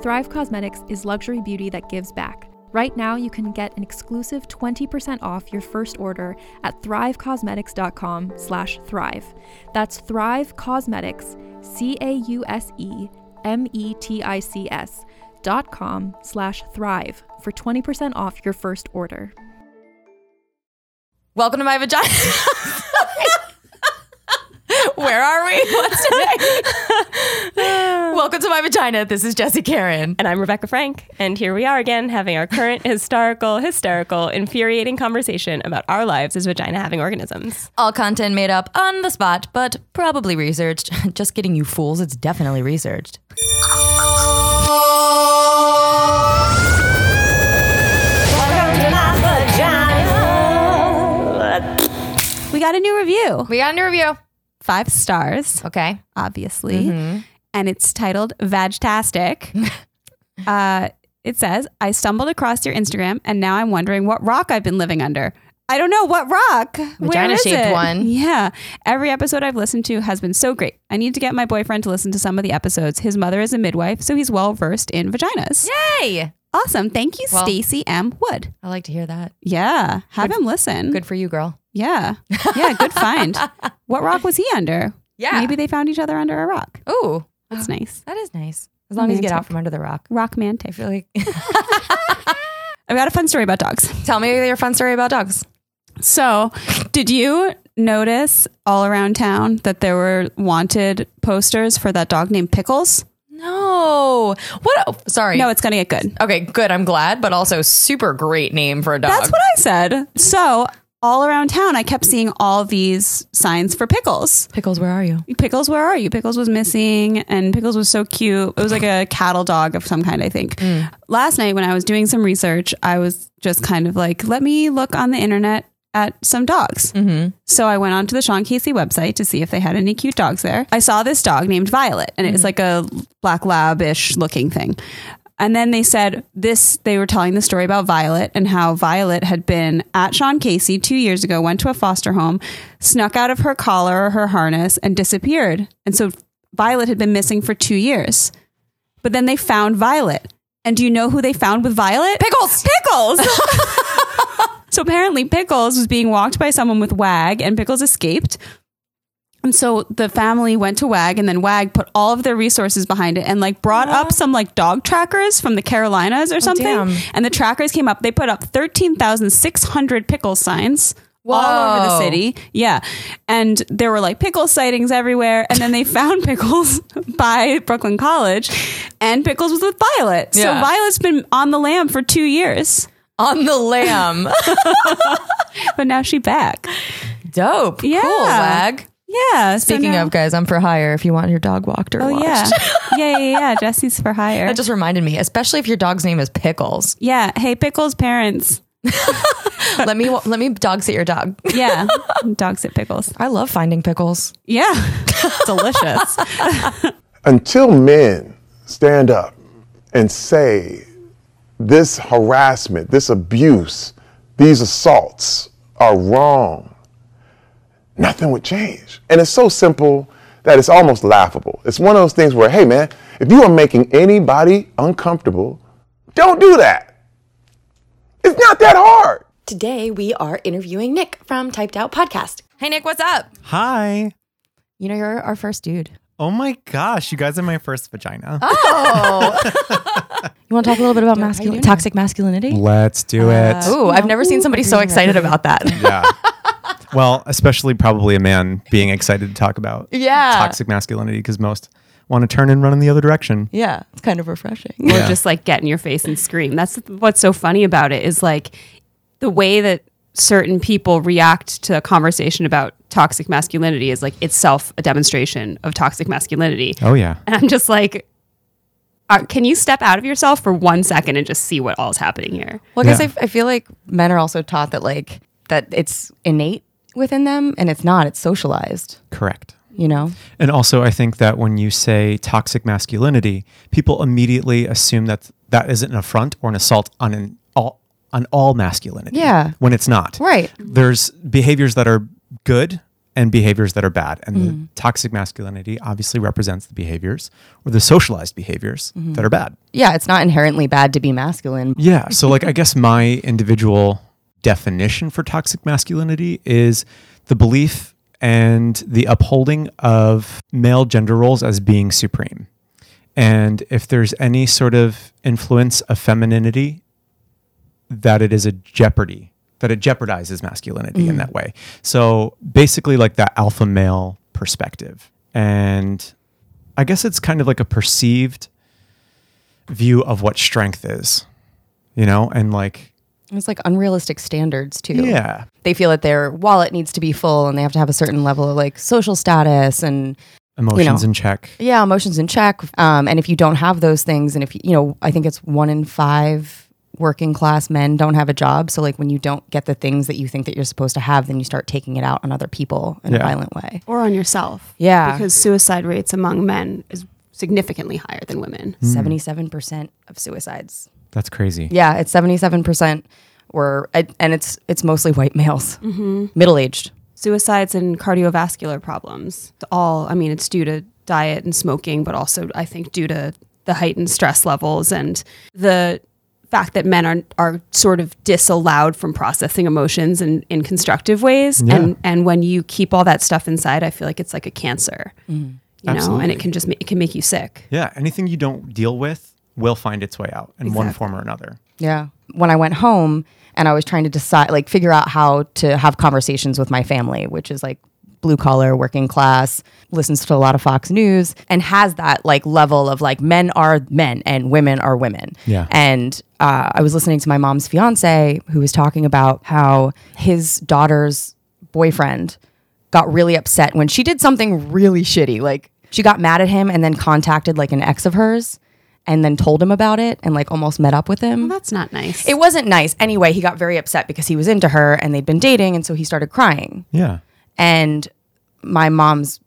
Thrive Causemetics is luxury beauty that gives back. Right now, you can get an exclusive 20% off your first order at thrivecausemetics.com slash thrive. That's Thrive Causemetics, C-A-U-S-E-M-E-T-I-C-S dot com slash thrive for 20% off your first order. Welcome to my vagina. Where are we? What's today? Welcome to my vagina. This is Jesse Karen. And I'm Rebecca Frank. And here we are again having our current historical, hysterical, infuriating conversation about our lives as vagina having organisms. All content made up on the spot, but probably researched. Just kidding, you fools. It's definitely researched. We got a new review. We got a new review. Five stars, Okay. obviously. Mm-hmm. And it's titled Vagtastic. uh, it says, I stumbled across your Instagram and now I'm wondering what rock I've been living under. I don't know what rock. Where is Vagina-shaped it? one. Yeah. Every episode I've listened to has been so great. I need to get my boyfriend to listen to some of the episodes. His mother is a midwife, so he's well versed in vaginas. Yay. Awesome. Thank you, Well- Stacy M. Wood. I like to hear that. Yeah. Have him listen. Good for you, girl. Yeah. Yeah. Good find. what rock was he under? Yeah. Maybe they found each other under a rock. Ooh, That's nice. that is nice. As long as you get out from under the rock. Rock I feel like. I've got a fun story about dogs. Tell me your fun story about dogs. So, did you notice all around town that there were wanted posters for that dog named Pickles? No. What? oh, sorry. No, it's going to get good. Okay, good. I'm glad, but also super great name for a dog. That's what I said. So, all around town, I kept seeing all these signs for Pickles. Pickles, where are you? Pickles, where are you? Pickles was missing, and Pickles was so cute. It was like a cattle dog of some kind, I think. Hmm. Last night, when I was doing some research, I was just kind of like, let me look on the internet at some dogs. Mm-hmm. So I went onto the Sean Casey website to see if they had any cute dogs there. I saw this dog named Violet, and it was mm-hmm. like a black lab ish looking thing. And then they said this, they were telling the story about Violet and how Violet had been at Sean Casey two years ago, went to a foster home, snuck out of her collar or her harness, and disappeared. And so Violet had been missing for two years. But then they found Violet. And do you know who they found with Violet? Pickles! Pickles! so apparently, Pickles was being walked by someone with WAG, and Pickles escaped. And so the family went to WAG, and then WAG put all of their resources behind it and like brought up some like dog trackers from the Carolinas or oh, something. damn. And the trackers came up. They put up 13,600 pickle signs. All over the city. Yeah. And there were like pickle sightings everywhere. And then they found Pickles by Brooklyn College. And Pickles was with Violet. So Violet's been on the lam for two years. On the lamb. But now she back. Dope. Yeah. Cool, wag. Yeah. so Speaking now- of, guys, I'm for hire if you want your dog walked or Oh watched. yeah. yeah, yeah, yeah. Jesse's for hire. That just reminded me, especially if your dog's name is Pickles. yeah. Hey, Pickles parents. let me let me dog sit your dog. Yeah. Dog sit pickles. I love finding pickles. Yeah. Delicious. until men stand up and say this harassment, this abuse, these assaults are wrong, nothing would change. And it's so simple that it's almost laughable. It's one of those things where, hey man, if you are making anybody uncomfortable, don't do that. It's not that hard. Today we are interviewing Nick from Typed Out Podcast. Hey, Nick, what's up? Hi. You know, you're our first dude. Oh my gosh, you guys are my first vagina. Oh. you want to talk a little bit about masculine, toxic masculinity? Let's do it. Oh, I've never seen somebody so excited about that. Yeah. well, especially probably a man being excited to talk about Yeah. toxic masculinity because most want to turn and run in the other direction. Yeah, it's kind of refreshing. or Yeah. just like get in your face and scream. That's what's so funny about it is like the way that certain people react to a conversation about toxic masculinity is like itself a demonstration of toxic masculinity. Oh yeah. And I'm just like, uh, can you step out of yourself for one second and just see what all is happening here? Well, I guess Yeah. I, f- I feel like men are also taught that like that it's innate within them, and it's not. It's socialized. Correct. You know. And also, I think that when you say toxic masculinity, people immediately assume that that is an affront or an assault on an all on all masculinity. Yeah. When it's not. Right. There's behaviors that are good and behaviors that are bad, and the mm-hmm. toxic masculinity obviously represents the behaviors or the socialized behaviors mm-hmm. that are bad. Yeah, it's not inherently bad to be masculine. Yeah. So, like, I guess my individual definition for toxic masculinity is the belief and the upholding of male gender roles as being supreme. And if there's any sort of influence of femininity, that it is a jeopardy, that it jeopardizes masculinity in mm. that way. So, basically, like that alpha male perspective. And I guess it's kind of like a perceived view of what strength is, you know, and like, It's like unrealistic standards too. yeah, They feel that their wallet needs to be full, and they have to have a certain level of like social status and emotions in check. yeah, emotions in check. Um, and if you don't have those things, and if you, you know, I think it's one in five working class men don't have a job. So like when you don't get the things that you think that you're supposed to have, then you start taking it out on other people in a violent way. Or on yourself. Yeah. Because suicide rates among men is significantly higher than women. Seventy-seven percent of suicides. That's crazy. Yeah, it's seventy-seven percent. Were and it's it's mostly white males, mm-hmm. middle-aged. suicides and cardiovascular problems. All, I mean, it's due to diet and smoking, but also I think due to the heightened stress levels and the fact that men are are sort of disallowed from processing emotions in, in constructive ways. Yeah. And and when you keep all that stuff inside, I feel like it's like a cancer. Mm. You know, and it can just ma- it can make you sick. Yeah. Anything you don't deal with will find its way out in one form or another. Yeah. When I went home and I was trying to decide, like, figure out how to have conversations with my family, which is like blue collar, working class, listens to a lot of Fox News, and has that like level of like men are men and women are women. Yeah. And uh, I was listening to my mom's fiance who was talking about how his daughter's boyfriend got really upset when she did something really shitty. Like she got mad at him and then contacted like an ex of hers and then told him about it and like almost met up with him. Well, that's not nice. It wasn't nice. Anyway, he got very upset because he was into her and they'd been dating. And so he started crying. Yeah. And my mom's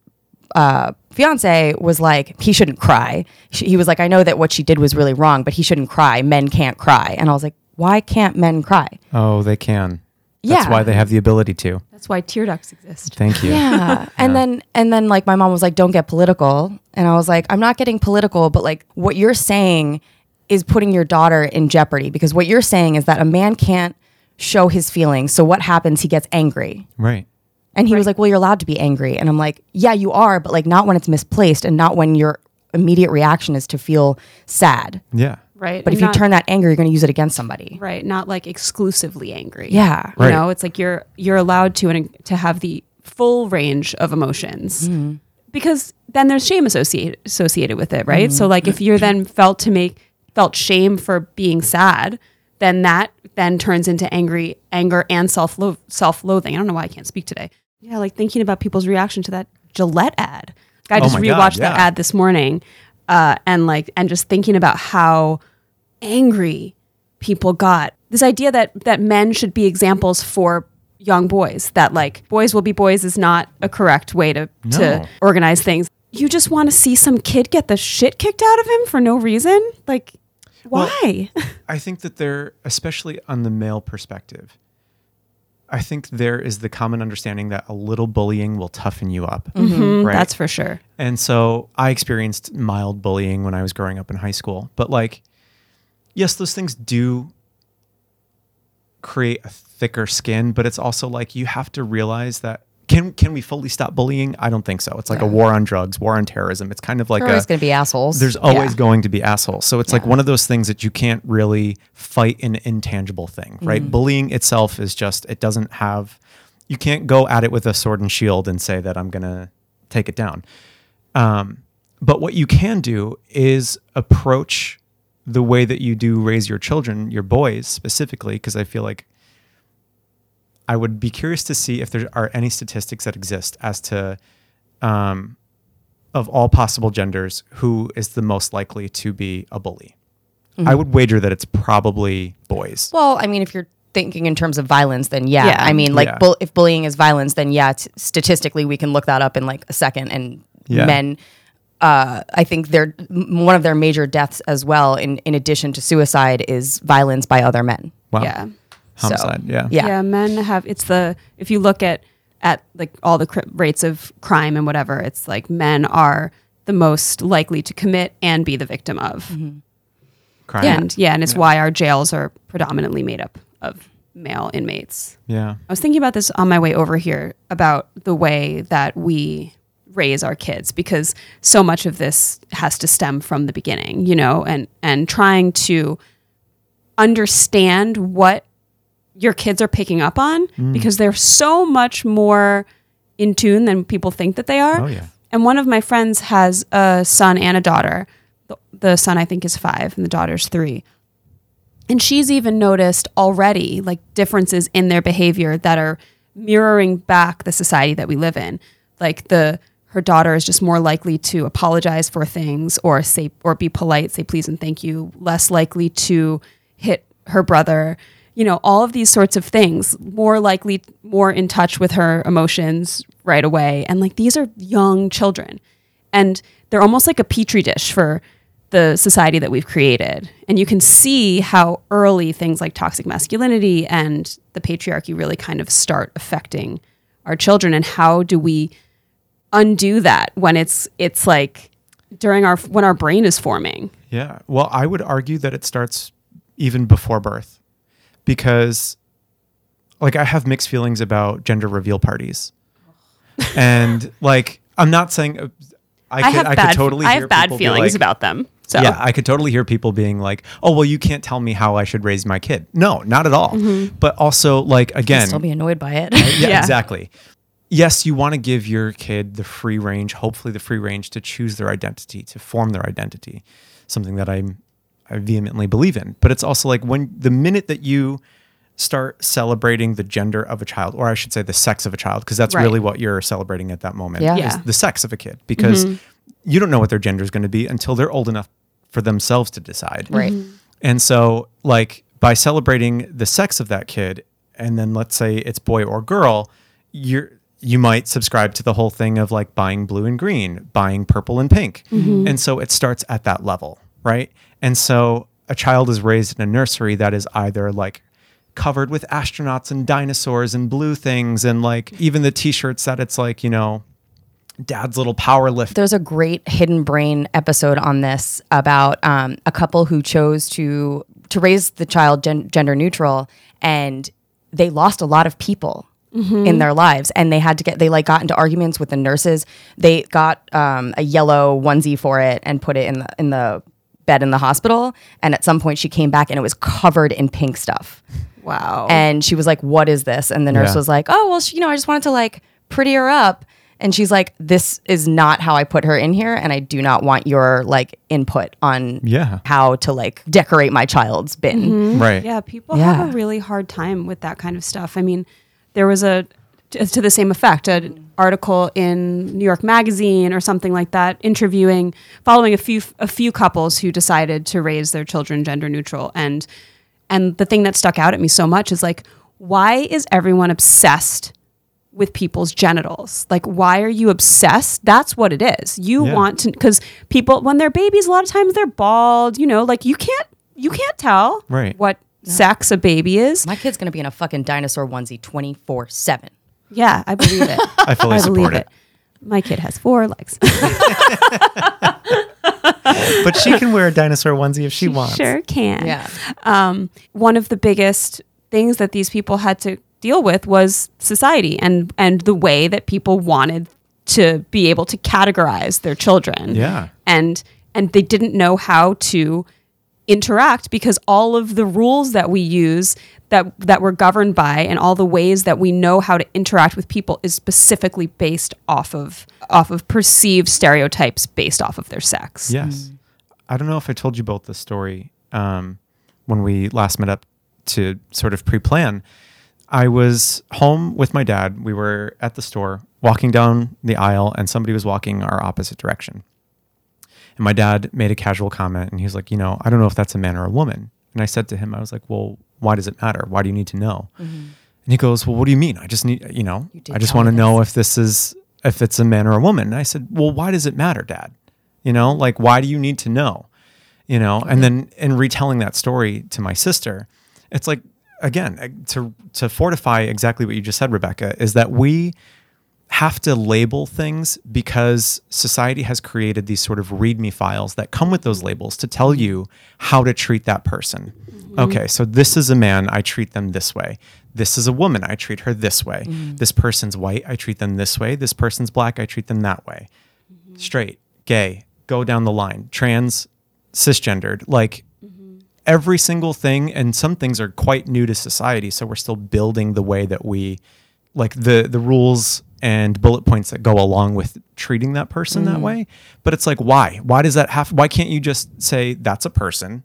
uh, fiance was like, he shouldn't cry. She, he was like, I know that what she did was really wrong, but he shouldn't cry. Men can't cry. And I was like, why can't men cry? Oh, they can. That's why they have the ability to. that's why tear ducts exist. Thank you. Yeah. And then and then like my mom was like, "Don't get political," and I was like, "I'm not getting political, but like what you're saying is putting your daughter in jeopardy because what you're saying is that a man can't show his feelings. So what happens? He gets angry." Right. And he was like, "Well, you're allowed to be angry." And I'm like, "Yeah, you are, but like not when it's misplaced and not when your immediate reaction is to feel sad. Yeah. Right. But And if you turn that anger, you're going to use it against somebody." right, not like exclusively angry. Yeah. You Right. know, it's like you're you're allowed to and to have the full range of emotions because then there's shame associated associated with it, right? So like if you're then felt to make felt shame for being sad, then that then turns into angry anger and self self loathing. I don't know why I can't speak today. Yeah, like thinking about people's reaction to that Gillette ad. I Oh just my rewatched God, that ad this morning, uh, and like and just thinking about how angry people got. This idea that that men should be examples for young boys, that like boys will be boys is not a correct way to No. to organize things. You just want to see some kid get the shit kicked out of him for no reason? Like Well- why? I think that they're, especially on the male perspective, I think there is the common understanding that a little bullying will toughen you up. Right? Mm-hmm. That's for sure. And so I experienced mild bullying when I was growing up in high school. But like, yes, those things do, create a thicker skin, but it's also like you have to realize that can can we fully stop bullying? I don't think so. It's like a war on drugs, war on terrorism. It's kind of like There are always going to be assholes. there's always Yeah. going to be assholes. So it's like one of those things that you can't really fight an intangible thing, right? Mm-hmm. Bullying itself is just it doesn't have you can't go at it with a sword and shield and say that I'm going to take it down. Um, but what you can do is approach the way that you do raise your children, your boys specifically, because I feel like I would be curious to see if there are any statistics that exist as to, um, of all possible genders, who is the most likely to be a bully. I would wager that it's probably boys. Well, I mean, if you're thinking in terms of violence, then yeah. Yeah. I mean, like, Yeah. bull- if bullying is violence, then yeah, t- statistically, we can look that up in like a second. And Yeah. men, uh, I think they're one of their major deaths as well, in, in addition to suicide, is violence by other men. Wow. Yeah. Homicide. yeah. Yeah. yeah men have it's the if you look at at like all the cri- rates of crime and whatever it's like men are the most likely to commit and be the victim of Crime. and yeah and it's why our jails are predominantly made up of male inmates Yeah. i was thinking about this on my way over here about the way that we raise our kids because so much of this has to stem from the beginning you know and and trying to understand what your kids are picking up on mm. because they're so much more in tune than people think that they are. Oh, yeah. And one of my friends has a son and a daughter. The, the son, I think, is five, and the daughter's three. And she's even noticed already like differences in their behavior that are mirroring back the society that we live in. Like the her daughter is just more likely to apologize for things or say or be polite, say please and thank you, less likely to hit her brother. You know, all of these sorts of things, more likely more in touch with her emotions right away. And like these are young children. And they're almost like a petri dish for the society that we've created. And you can see how early things like toxic masculinity and the patriarchy really kind of start affecting our children. And how do we undo that when it's it's like during our when our brain is forming? Yeah. Well, I would argue that it starts even before birth because like I have mixed feelings about gender reveal parties. and like I'm not saying uh, I could, have I bad could totally I have bad feelings like- about them. So Yeah, I could totally hear people being like, "Oh, well, you can't tell me how I should raise my kid." No, not at all. Mm-hmm. But also, like again, I'll be annoyed by it. yeah, Yeah. exactly. Yes, you want to give your kid the free range, hopefully the free range to choose their identity, to form their identity. Something that I'm I vehemently believe in. But it's also like when the minute that you start celebrating the gender of a child, or I should say the sex of a child, because that's Right. really what you're celebrating at that moment. Yeah. Is Yeah. the sex of a kid. Because mm-hmm. you don't know what their gender is going to be until they're old enough for themselves to decide. right. Mm-hmm. And so, like, by celebrating the sex of that kid, and then let's say it's boy or girl, you're you might subscribe to the whole thing of like buying blue and green, buying purple and pink. And so it starts at that level, right? And so a child is raised in a nursery that is either like covered with astronauts and dinosaurs and blue things and like even the t-shirts that it's like, you know, dad's little power lift. There's a great hidden brain episode on this about um, a couple who chose to to raise the child gen- gender neutral, and they lost a lot of people in their lives, and they had to get they like got into arguments with the nurses. They got um, a yellow onesie for it and put it in the in the bed in the hospital. And at some point, she came back and it was covered in pink stuff. wow. And she was like, "What is this?" And the nurse Yeah. was like, "Oh, well, she, you know, I just wanted to like pretty her up." And she's like, "This is not how I put her in here, and I do not want your like input on Yeah. how to like decorate my child's bin." Right. Yeah, people have a really hard time with that kind of stuff. I mean, there was a to the same effect, an article in New York Magazine or something like that, interviewing, following a few a few couples who decided to raise their children gender neutral, and and the thing that stuck out at me so much is like, why is everyone obsessed? with people's genitals. Like, why are you obsessed? That's what it is. You Yeah. want to, because people, when they're babies, a lot of times they're bald, you know, like you can't, you can't tell Right. what sex a baby is. My kid's gonna be in a fucking dinosaur onesie twenty four seven. Yeah, I believe it. I fully support it. My kid has four legs. But she can wear a dinosaur onesie if she wants. sure can. Yeah, Um, one of the biggest things that these people had to deal with was society and and the way that people wanted to be able to categorize their children. Yeah. And and they didn't know how to interact because all of the rules that we use that that we're governed by and all the ways that we know how to interact with people is specifically based off of off of perceived stereotypes based off of their sex. Yes. I don't know if I told you both this story um, when we last met up to sort of pre plan. I was home with my dad. We were at the store walking down the aisle, and somebody was walking our opposite direction. And my dad made a casual comment, and he was like, You know, I don't know if that's a man or a woman. And I said to him, I was like, Well, why does it matter? Why do you need to know? And he goes, Well, what do you mean? I just need, you know, did I just want to know if this is, if it's a man or a woman. And I said, Well, why does it matter, dad? You know, like, why do you need to know? You know, and then in retelling that story to my sister, it's like, again, uh, to, to fortify exactly what you just said, Rebecca, is that we, have to label things because society has created these sort of readme files that come with those labels to tell you how to treat that person. Mm-hmm. Okay, so this is a man, I treat them this way. This is a woman, I treat her this way. Mm-hmm. This person's white, I treat them this way. This person's black, I treat them that way. Mm-hmm. Straight, gay, go down the line. Trans, cisgendered, like every single thing and some things are quite new to society so we're still building the way that we like the the rules and bullet points that go along with treating that person that way but it's like why why does that have why can't you just say that's a person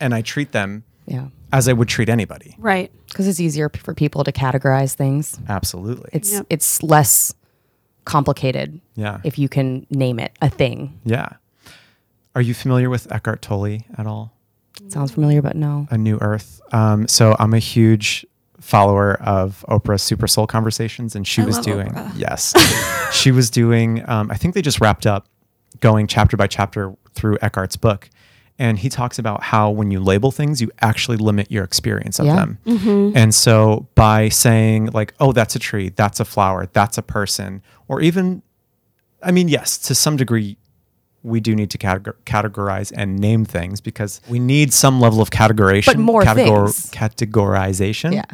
and i treat them Yeah. as i would treat anybody Right. Because it's easier p- for people to categorize things. absolutely It's Yep. it's less complicated yeah if you can name it a thing. yeah are you familiar with eckhart tolle at all Sounds familiar, but no. a new earth um, so i'm a huge follower of oprah's super soul conversations and she I was doing Oprah. yes she was doing um, i think they just wrapped up going chapter by chapter through eckhart's book and he talks about how when you label things you actually limit your experience of Yeah. them Mm-hmm. and so by saying like oh that's a tree that's a flower that's a person or even i mean yes to some degree we do need to categorize and name things because we need some level of categorization But more things. categorization Yeah.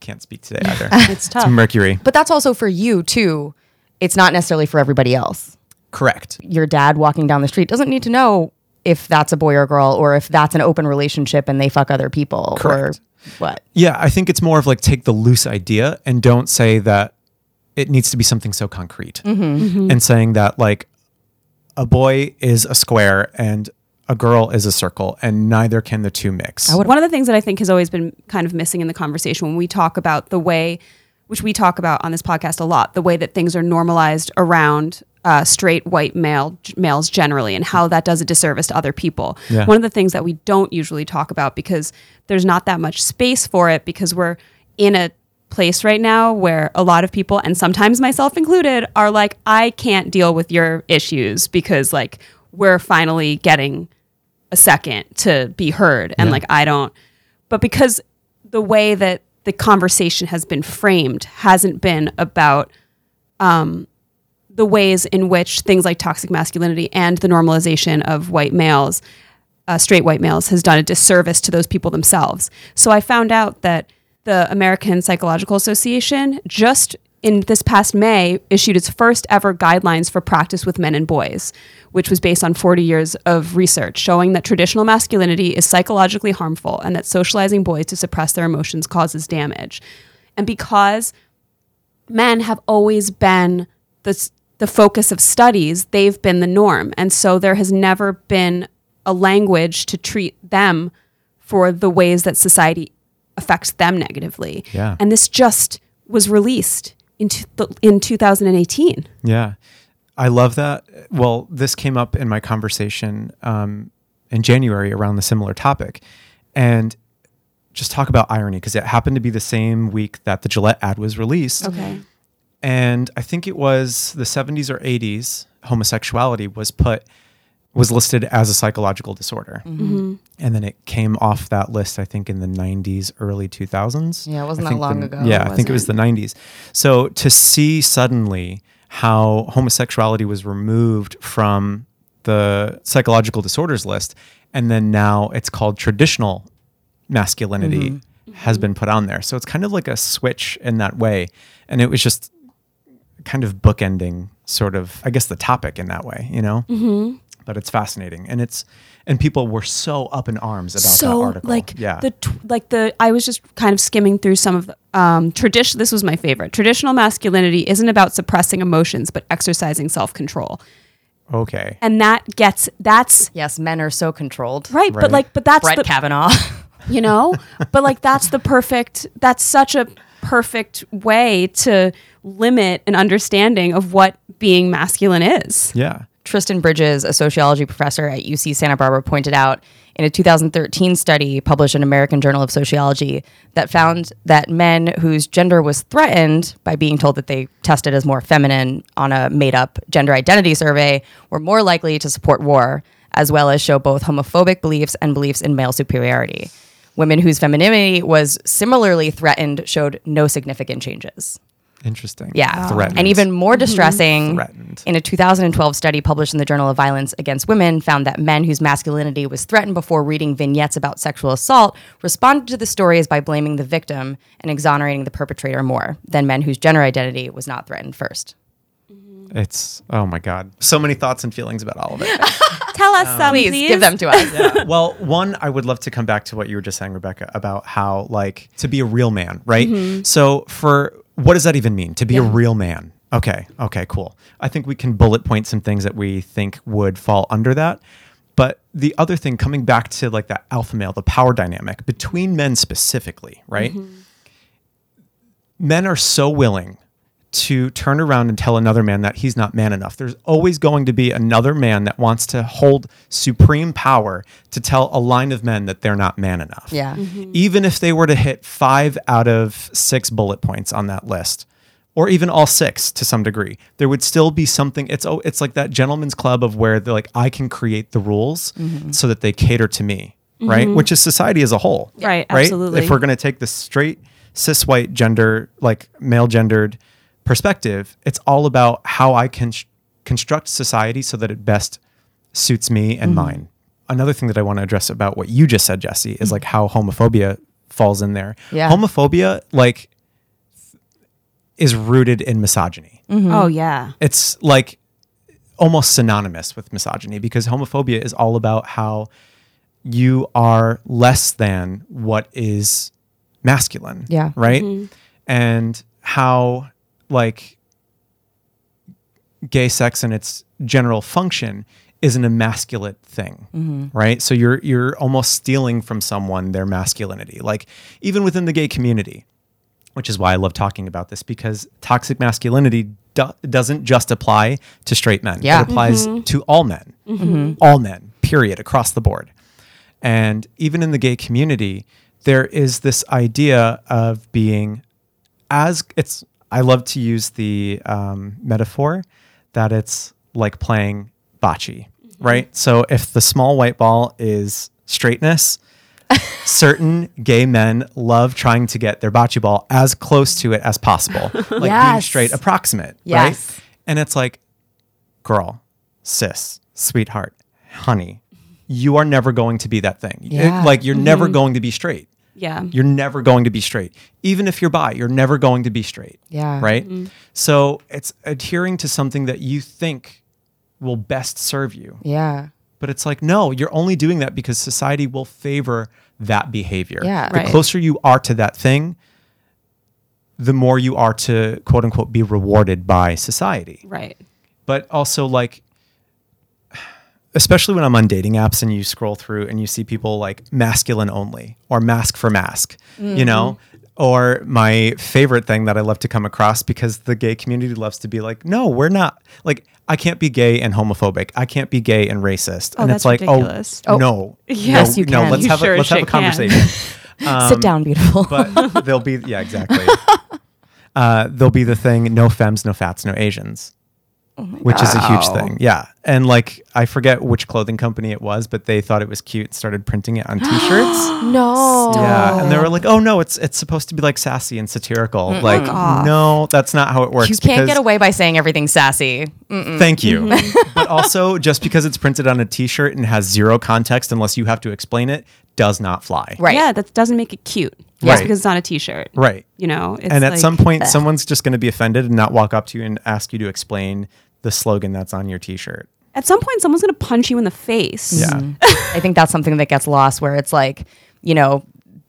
Can't speak today either It's tough. it's mercury But that's also for you too. It's not necessarily for everybody else. correct Your dad walking down the street doesn't need to know if that's a boy or girl or if that's an open relationship and they fuck other people Correct. or what. Yeah, I think it's more of like take the loose idea and don't say that it needs to be something so concrete. Mm-hmm. Mm-hmm. And saying that like a boy is a square and a girl is a circle and neither can the two mix. One of the things that I think has always been kind of missing in the conversation when we talk about the way, which we talk about on this podcast a lot, the way that things are normalized around uh, straight white male males generally, and how that does a disservice to other people. Yeah. One of the things that we don't usually talk about because there's not that much space for it because we're in a place right now where a lot of people and sometimes myself included are like I can't deal with your issues because like we're finally getting a second to be heard and Yeah. like I don't but because the way that the conversation has been framed hasn't been about um, the ways in which things like toxic masculinity and the normalization of white males, uh, straight white males, has done a disservice to those people themselves. So I found out that the American Psychological Association just in this past May issued its first ever guidelines for practice with men and boys, which was based on 40 years of research showing that traditional masculinity is psychologically harmful and that socializing boys to suppress their emotions causes damage. And because men have always been the, the focus of studies, they've been the norm. And so there has never been a language to treat them for the ways that society affects them negatively. Yeah. And this just was released in, two, in 2018. Yeah. I love that. Well, this came up in my conversation um, in January around the similar topic. And just talk about irony because it happened to be the same week that the Gillette ad was released. Okay. and I think it was the 70s or 80s, homosexuality was put was listed as a psychological disorder. Mm-hmm. And then it came off that list I think in the 90s, early 2000s. Yeah, it wasn't that long the- ago, Yeah, I think it was the 90s. So to see suddenly how homosexuality was removed from the psychological disorders list and then now it's called traditional masculinity has been put on there. So it's kind of like a switch in that way. And it was just kind of bookending sort of, I guess, the topic in that way, you know? Mm-hmm. But it's fascinating. And it's, and people were so up in arms about that so article. like yeah. the tw- like the I was just kind of skimming through some of the um tradition this was my favorite. Traditional masculinity isn't about suppressing emotions but exercising self-control. okay. And that gets that's Yes, men are so controlled. right, Right. but like but that's Brett the Kavanaugh. you know but like that's the perfect that's such a perfect way to limit an understanding of what being masculine is Yeah. Tristan Bridges, a sociology professor at UC Santa Barbara, pointed out in a 2013 study published in American Journal of Sociology that found that men whose gender was threatened by being told that they tested as more feminine on a made up gender identity survey were more likely to support war, as well as show both homophobic beliefs and beliefs in male superiority. Women whose femininity was similarly threatened showed no significant changes. Interesting. Yeah. Threatened. And even more mm-hmm. distressing, Threatened. in a 2012 study published in the Journal of Violence Against Women, found that men whose masculinity was threatened before reading vignettes about sexual assault responded to the stories by blaming the victim and exonerating the perpetrator more than men whose gender identity was not threatened first. Mm-hmm. it's, oh my God. So many thoughts and feelings about all of it. tell us um, some Please, please, give them to us. well, one, I would love to come back to what you were just saying, Rebecca, about how like to be a real man, right? Mm-hmm. So for what does that even mean? To be a real man. Okay. Okay, cool. I think we can bullet point some things that we think would fall under that. But the other thing, coming back to like that alpha male, the power dynamic between men specifically, right? Mm-hmm. Men are so willing to turn around and tell another man that he's not man enough. There's always going to be another man that wants to hold supreme power to tell a line of men that they're not man enough. Yeah. Mm-hmm. Even if they were to hit five out of six bullet points on that list, or even all six to some degree, there would still be something. It's oh, it's like that gentleman's club of where they're like, I can create the rules mm-hmm. so that they cater to me, right? Mm-hmm. Which is society as a whole, Right, Right. absolutely. If we're going to take the straight cis white gender, like male gendered perspective, it's all about how I can sh- construct society so that it best suits me and mm-hmm. mine. Another thing that I want to address about what you just said, Jesse, is like how homophobia falls in there. Yeah. Homophobia, like, is rooted in misogyny. Mm-hmm. oh yeah It's like almost synonymous with misogyny because homophobia is all about how you are less than what is masculine. Yeah. Right. Mm-hmm. And how, like, gay sex and its general function is an emasculate thing, mm-hmm. right? So you're you're almost stealing from someone their masculinity. Like even within the gay community, which is why I love talking about this because toxic masculinity do- doesn't just apply to straight men. Yeah. It applies mm-hmm. to all men, mm-hmm. all men, period, across the board. And even in the gay community, there is this idea of being as it's, I love to use the um, metaphor that it's like playing bocce, right? So if the small white ball is straightness, certain gay men love trying to get their bocce ball as close to it as possible, like being straight approximate, Yes. right? And it's like, girl, sis, sweetheart, honey, you are never going to be that thing. It- Yeah. like you're never going to be straight. Yeah You're never going to be straight. Even if you're bi, you're never going to be straight. Yeah. Right? Mm-hmm. So it's adhering to something that you think will best serve you. Yeah. But it's like, no, you're only doing that because society will favor that behavior. Yeah. The Right. closer you are to that thing, the more you are to quote unquote be rewarded by society. right But also, like, especially when I'm on dating apps and you scroll through and you see people like masculine only or mask for mask, you know? Or my favorite thing that I love to come across because the gay community loves to be like, no, we're not. Like, I can't be gay and homophobic. I can't be gay and racist. Oh, and that's it's like, ridiculous. oh, Oh, no, yes, no, you no. can. Let's You have sure a let's have a conversation. Sit down, beautiful. but there'll be yeah exactly. uh, there'll be the thing: no femmes, no fats, no Asians, Oh which is a huge thing. Yeah, and like I forget which clothing company it was, but they thought it was cute, and started printing it on T-shirts. no. yeah, and they were like, "Oh no, it's it's supposed to be like sassy and satirical." Like, oh no, that's not how it works. you can't get away by saying everything's sassy. Thank you. Mm-hmm. but also, just because it's printed on a T-shirt and has zero context, unless you have to explain it, does not fly. Right. Yeah, that doesn't make it cute. Right. Because it's on a t-shirt. Right. You know, it's and at like- some point, someone's just going to be offended and not walk up to you and ask you to explain the slogan that's on your T-shirt. at some point someone's going to punch you in the face. Yeah. I think that's something that gets lost where it's like, you know,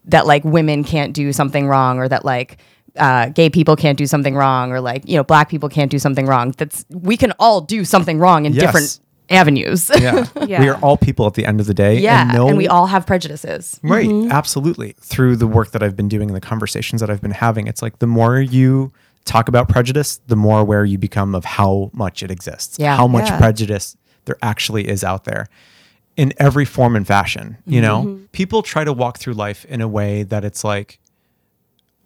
that like women can't do something wrong or that like uh, gay people can't do something wrong or like, you know, black people can't do something wrong. That's we can all do something wrong in Yes. different avenues. Yeah. Yeah. We are all people at the end of the day. yeah. And, no, and we all have prejudices. Right. Absolutely. Through the work that I've been doing and the conversations that I've been having, it's like the more you talk about prejudice, the more aware you become of how much it exists, Yeah. how much Yeah. prejudice there actually is out there in every form and fashion. You know, mm-hmm. people try to walk through life in a way that it's like,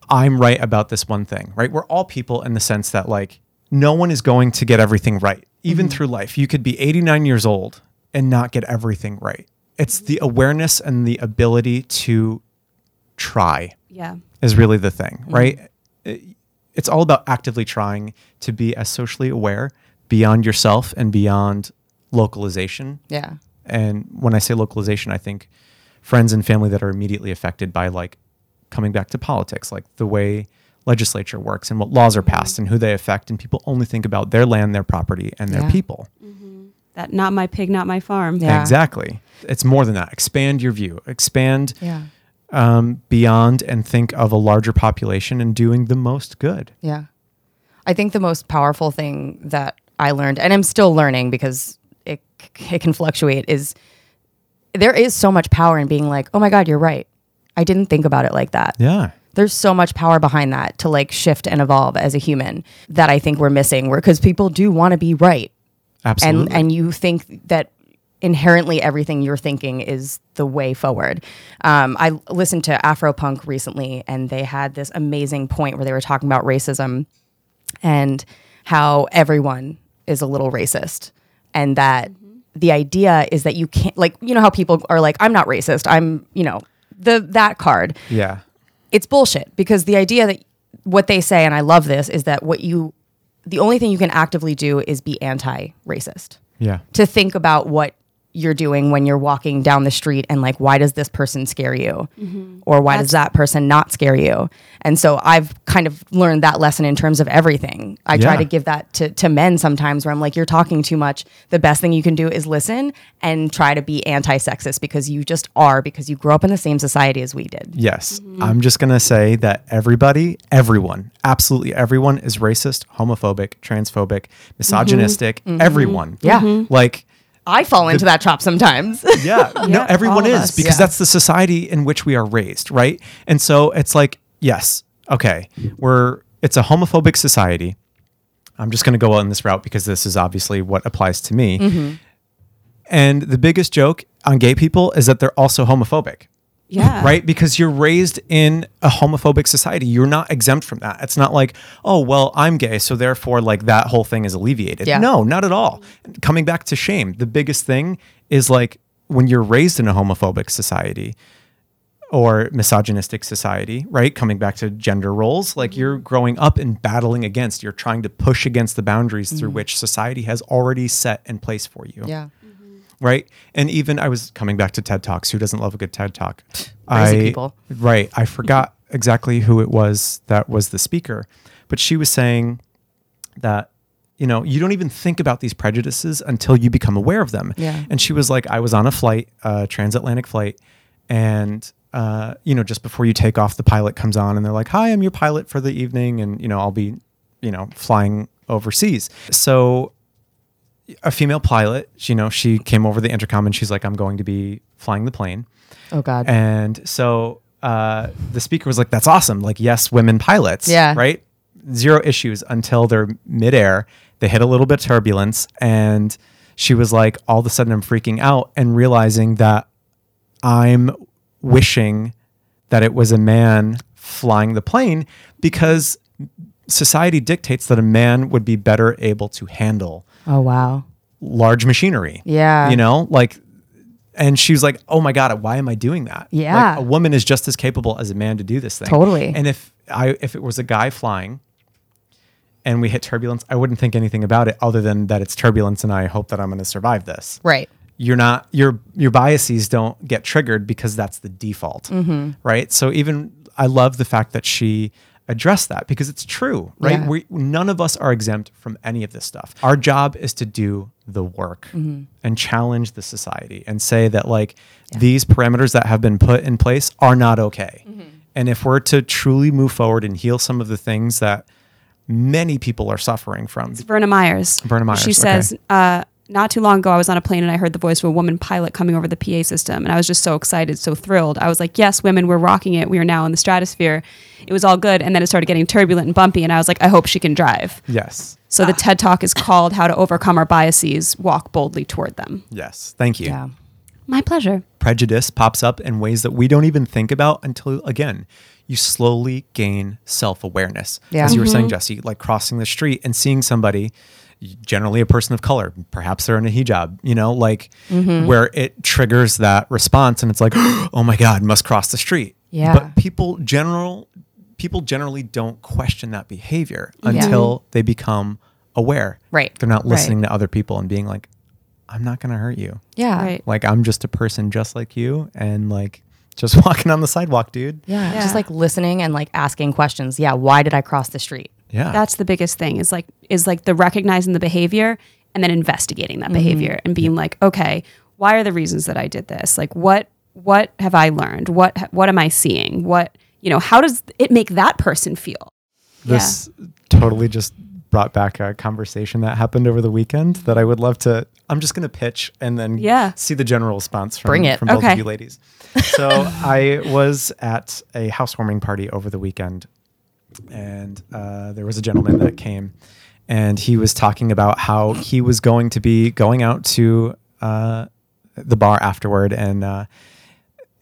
I'm right about this one thing, right? We're all people in the sense that like no one is going to get everything right. Even mm-hmm. through life, you could be 89 years old and not get everything right. It's the awareness and the ability to try Yeah. is really the thing, mm-hmm. right? It- It's all about actively trying to be as socially aware beyond yourself and beyond localization. Yeah. And when I say localization, I think friends and family that are immediately affected by like coming back to politics, like the way legislature works and what laws are passed mm-hmm. and who they affect. And people only think about their land, their property, and their Yeah. people. Mm-hmm. That not my pig, not my farm. Yeah. Exactly. It's more than that. Expand your view, expand Yeah. Um, beyond and think of a larger population and doing the most good. Yeah. I think the most powerful thing that I learned, and I'm still learning because it, it can fluctuate, is there is so much power in being like, oh my God, you're right. I didn't think about it like that. Yeah. There's so much power behind that to like shift and evolve as a human that I think we're missing. Because people do want to be right, Absolutely. and and you think that inherently everything you're thinking is the way forward. Um, I listened to Afropunk recently, and they had this amazing point where they were talking about racism and how everyone is a little racist, and that the idea is that you can't like you know how people are like I'm not racist, I'm you know the that card yeah. it's bullshit because the idea that what they say, and I love this, is that what you, the only thing you can actively do is be anti racist. Yeah. To think about what you're doing when you're walking down the street and like, why does this person scare you? Mm-hmm. Or why does that person not scare you? And so I've kind of learned that lesson in terms of everything. I try to give that to, to men sometimes where I'm like, you're talking too much. The best thing you can do is listen and try to be anti sexist because you just are, because you grew up in the same society as we did. Yes. Mm-hmm. I'm just going to say that everybody, everyone, absolutely everyone is racist, homophobic, transphobic, misogynistic, mm-hmm. everyone. Yeah. Like, I fall into that trap sometimes. yeah, no, everyone is us. because Yeah. that's the society in which we are raised, right? And so it's like, yes, okay, we're it's a homophobic society. I'm just going to go on this route because this is obviously what applies to me. Mm-hmm. And the biggest joke on gay people is that they're also homophobic. Yeah. Right? Because you're raised in a homophobic society. You're not exempt from that. It's not like, oh, well, I'm gay, so therefore, like, that whole thing is alleviated. Yeah. No, not at all. Coming back to shame, the biggest thing is like when you're raised in a homophobic society or misogynistic society, right? Coming back to gender roles, like mm-hmm. you're growing up and battling against, you're trying to push against the boundaries through mm-hmm. which society has already set in place for you yeah. Right? And even I was coming back to TED Talks. Who doesn't love a good TED Talk? Crazy I, people. Right. I forgot exactly who it was that was the speaker, but she was saying that you know you don't even think about these prejudices until you become aware of them. Yeah. And she was like, I was on a flight, a transatlantic flight, and uh, you know, just before you take off, the pilot comes on and they're like, "Hi, I'm your pilot for the evening, and you know, I'll be, you know, flying overseas." So a female pilot, you know, she came over the intercom and she's like, I'm going to be flying the plane. Oh God. And so uh, the speaker was like, That's awesome. Like, yes, women pilots. Yeah. Right? Zero issues until they're midair. They hit a little bit of turbulence. And she was like, All of a sudden, I'm freaking out and realizing that I'm wishing that it was a man flying the plane because society dictates that a man would be better able to handle oh wow. large machinery. Yeah. You know, like, and she was like, oh my God, why am I doing that? Yeah. Like, a woman is just as capable as a man to do this thing. Totally. And if I, if it was a guy flying and we hit turbulence, I wouldn't think anything about it other than that it's turbulence and I hope that I'm going to survive this. Right. you're not your your biases don't get triggered because that's the default mm-hmm. right so even i love the fact that she addressed that because it's true right? Yeah. we none of us are exempt from any of this stuff. Our job is to do the work and challenge the society and say that like these parameters that have been put in place are not okay. And if we're to truly move forward and heal some of the things that many people are suffering from. It's Verna Myers. Verna Myers, She okay. says, uh, not too long ago, I was on a plane and I heard the voice of a woman pilot coming over the PA system. And I was just so excited, so thrilled. I was like, yes, women, we're rocking it. We are now in the stratosphere. It was all good. And then it started getting turbulent and bumpy. And I was like, I hope she can drive. yes So the TED Talk is called How to Overcome Our Biases, Walk Boldly Toward Them. yes thank you Yeah. My pleasure. prejudice pops up in ways that we don't even think about until again you slowly gain self-awareness Yeah. as you were Mm-hmm. saying jesse like crossing the street and seeing somebody generally a person of color perhaps they're in a hijab you know like Mm-hmm. where it triggers that response and it's like oh my god must cross the street Yeah. but people general people generally don't question that behavior until they become aware Right. they're not Right. listening to other people and being like i'm not going to hurt you Yeah. Right. like I'm just a person just like you and like just walking on the sidewalk, dude. Yeah. Yeah. Just like listening and like asking questions. Yeah. Why did I cross the street? Yeah. That's the biggest thing is like is like the recognizing the behavior and then investigating that mm-hmm. behavior and being like, okay, why are the reasons that I did this? Like what what have I learned? What what am I seeing? What you know, how does it make that person feel? this totally just brought back a conversation that happened over the weekend that I would love to I'm just gonna pitch and then Yeah. see the general response from, Bring it. from both Okay. of you ladies. So I was at a housewarming party over the weekend and uh, there was a gentleman that came and he was talking about how he was going to be going out to uh, the bar afterward. And uh,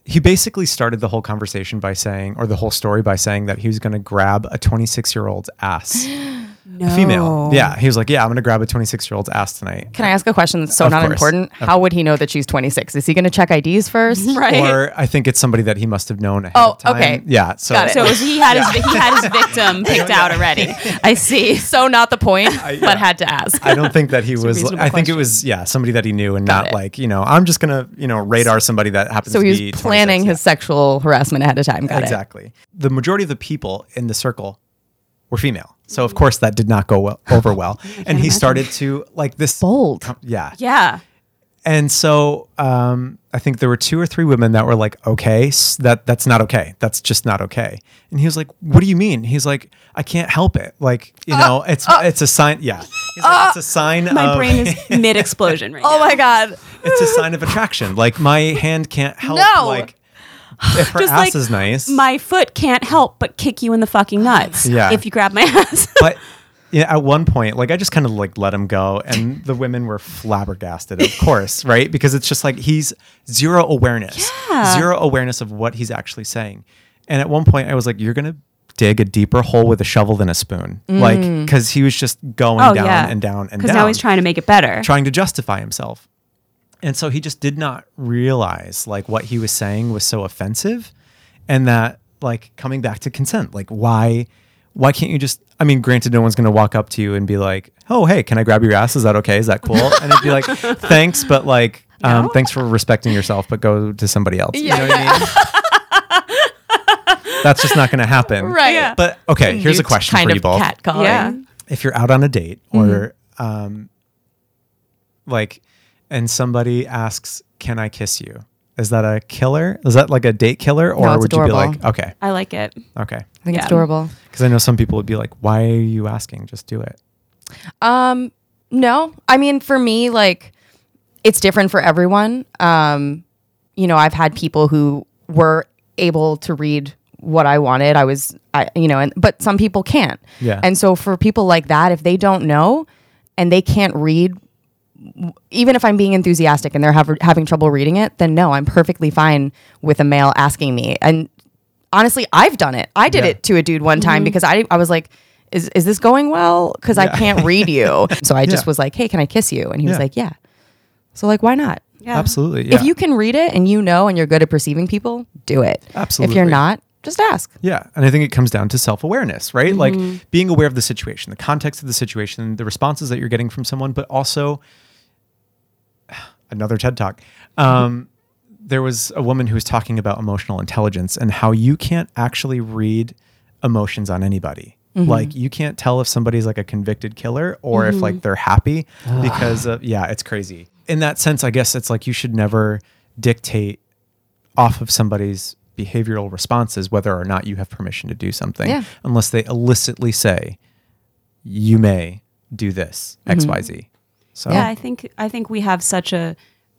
he basically started the whole conversation by saying or the whole story by saying that he was going to grab a 26 year old's ass No. a female yeah he was like yeah i'm going to grab a 26 year old's ass tonight Can I ask a question that's so Of not course. important? How would he know that she's 26? Is he going to check IDs first? Right. or i think it's somebody that he must have known ahead Oh, of time okay. yeah so Got it. so he had his he had his victim picked out already. I see. So not the point, yeah. but had to ask. I don't think that he was. I think it was yeah somebody that he knew and Got not it. like you know I'm just gonna you know radar somebody that happens So to he was be planning yeah. his sexual harassment ahead of time. Got it. exactly. The majority of the people in the circle were female, so of course that did not go well, over well. and he imagine. started to like this Bold. com- yeah. Yeah. And so um, I think there were two or three women that were like, okay, that that's not okay. That's just not okay. And he was like, what do you mean? He's like, I can't help it. Like, you know, uh, it's uh, it's a sign. Yeah, He's like, it's a uh, sign. My of, brain is mid explosion right Oh now. my God. it's a sign of attraction. Like my hand can't help. No. Like if her Just ass like is nice, My foot can't help but kick you in the fucking nuts Yeah. if you grab my ass. but yeah, at one point, like I just kind of like let him go, and the women were flabbergasted, of course, right? Because it's just like he's zero awareness, Yeah. zero awareness of what he's actually saying. And at one point, I was like, "You're gonna dig a deeper hole with a shovel than a spoon," mm. like because he was just going oh down yeah, and down and down. Because now he's trying to make it better. trying to justify himself. And so he just did not realize like what he was saying was so offensive and that like coming back to consent, like why why can't you just I mean, granted no one's gonna walk up to you and be like, Oh hey, can I grab your ass? Is that okay? Is that cool? And it'd be like, Thanks, but like um, No? thanks for respecting yourself, but go to somebody else. You know what I mean? That's just not gonna happen. Right. Yeah. But okay, here's a question kind for of you both catcalling. Yeah. if you're out on a date or um like and somebody asks can i kiss you is that a killer is that like a date killer or No, it's would you be adorable. like okay I like it. okay I think Yeah. it's adorable. because i know some people would be like why are you asking just do it Um, no, I mean, for me, like, it's different for everyone. Um, you know, I've had people who were able to read what I wanted. I was, I, you know, and but some people can't. Yeah. And so for people like that, if they don't know and they can't read, even if I'm being enthusiastic and they're hav- having trouble reading it, then no, I'm perfectly fine with a male asking me. And honestly, I've done it. I did Yeah. it to a dude one time because I, I was like, is, is this going well? Because I can't read you. so I just Yeah. was like, hey, can I kiss you? And he was like, yeah. So like, why not? Yeah. absolutely yeah. If you can read it and you know and you're good at perceiving people, do it. Absolutely. If you're not, just ask. yeah and i think it comes down to self-awareness right like Mm-hmm. being aware of the situation the context of the situation the responses that you're getting from someone but also another TED talk. Um, there was a woman who was talking about emotional intelligence and how you can't actually read emotions on anybody. Mm-hmm. Like you can't tell if somebody's like a convicted killer or if like mm-hmm. they're happy because of yeah, it's crazy. In that sense, I guess it's like you should never dictate off of somebody's behavioral responses whether or not you have permission to do something Yeah. unless they illicitly say you may do this xyz mm-hmm. So Yeah, I think I think we have such a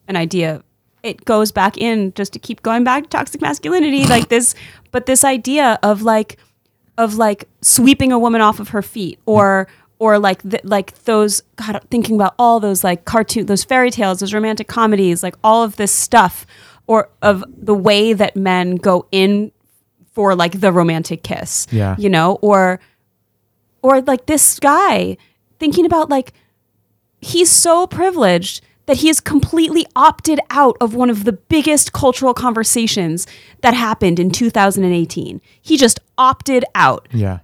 an idea. It goes back in just to keep going back to toxic masculinity, like this, but this idea of like of like sweeping a woman off of her feet, or or like th- like those God, thinking about all those like cartoon, those fairy tales, those romantic comedies, like all of this stuff, or of the way that men go in for like the romantic kiss, Yeah. you know, or or like this guy thinking about like he's so privileged that he has completely opted out of one of the biggest cultural conversations that happened in 2018. He just opted out. yeah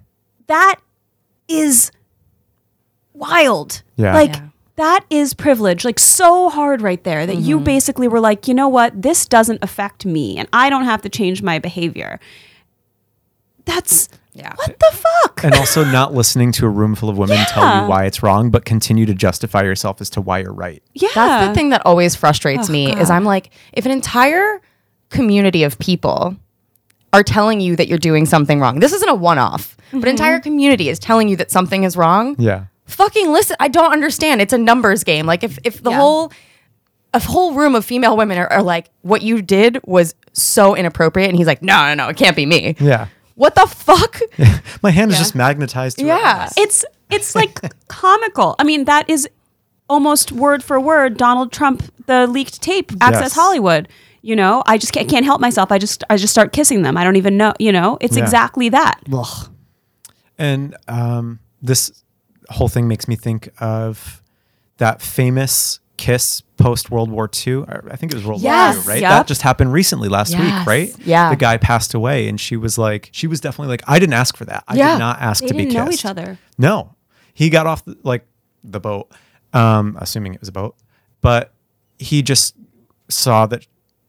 That is wild. Yeah. Like Yeah. that is privilege, like so hard right there that you mm-hmm. basically were like, you know what? This doesn't affect me and I don't have to change my behavior. That's Yeah. what the fuck? and also not listening to a room full of women tell you why it's wrong but continue to justify yourself as to why you're right yeah. That's the thing that always frustrates Oh, me is I'm like, if an entire community of people are telling you that you're doing something wrong, this isn't a one-off, but Mm-hmm. an entire community is telling you that something is wrong. yeah Fucking listen. I don't understand. It's a numbers game. Like if if the Yeah. whole a whole room of female women are, are like, what you did was so inappropriate, and he's like, no, no, no, it can't be me. yeah What the fuck? my hand is just magnetized to Yeah. it's it's like comical. I mean, that is almost word for word Donald Trump, the leaked tape, Access Yes. Hollywood. You know, I just can't, can't help myself. I just I just start kissing them. I don't even know. You know, it's Yeah. exactly that. And um, this whole thing makes me think of that famous kiss post World War II. I think it was World Yes. War II, right? Yep. That just happened recently last Yes. week, right? Yeah. The guy passed away, and she was like, she was definitely like, I didn't ask for that. I Yeah. did not ask They to be kissed. know each other. No, he got off the, like the boat, um, assuming it was a boat, but he just saw that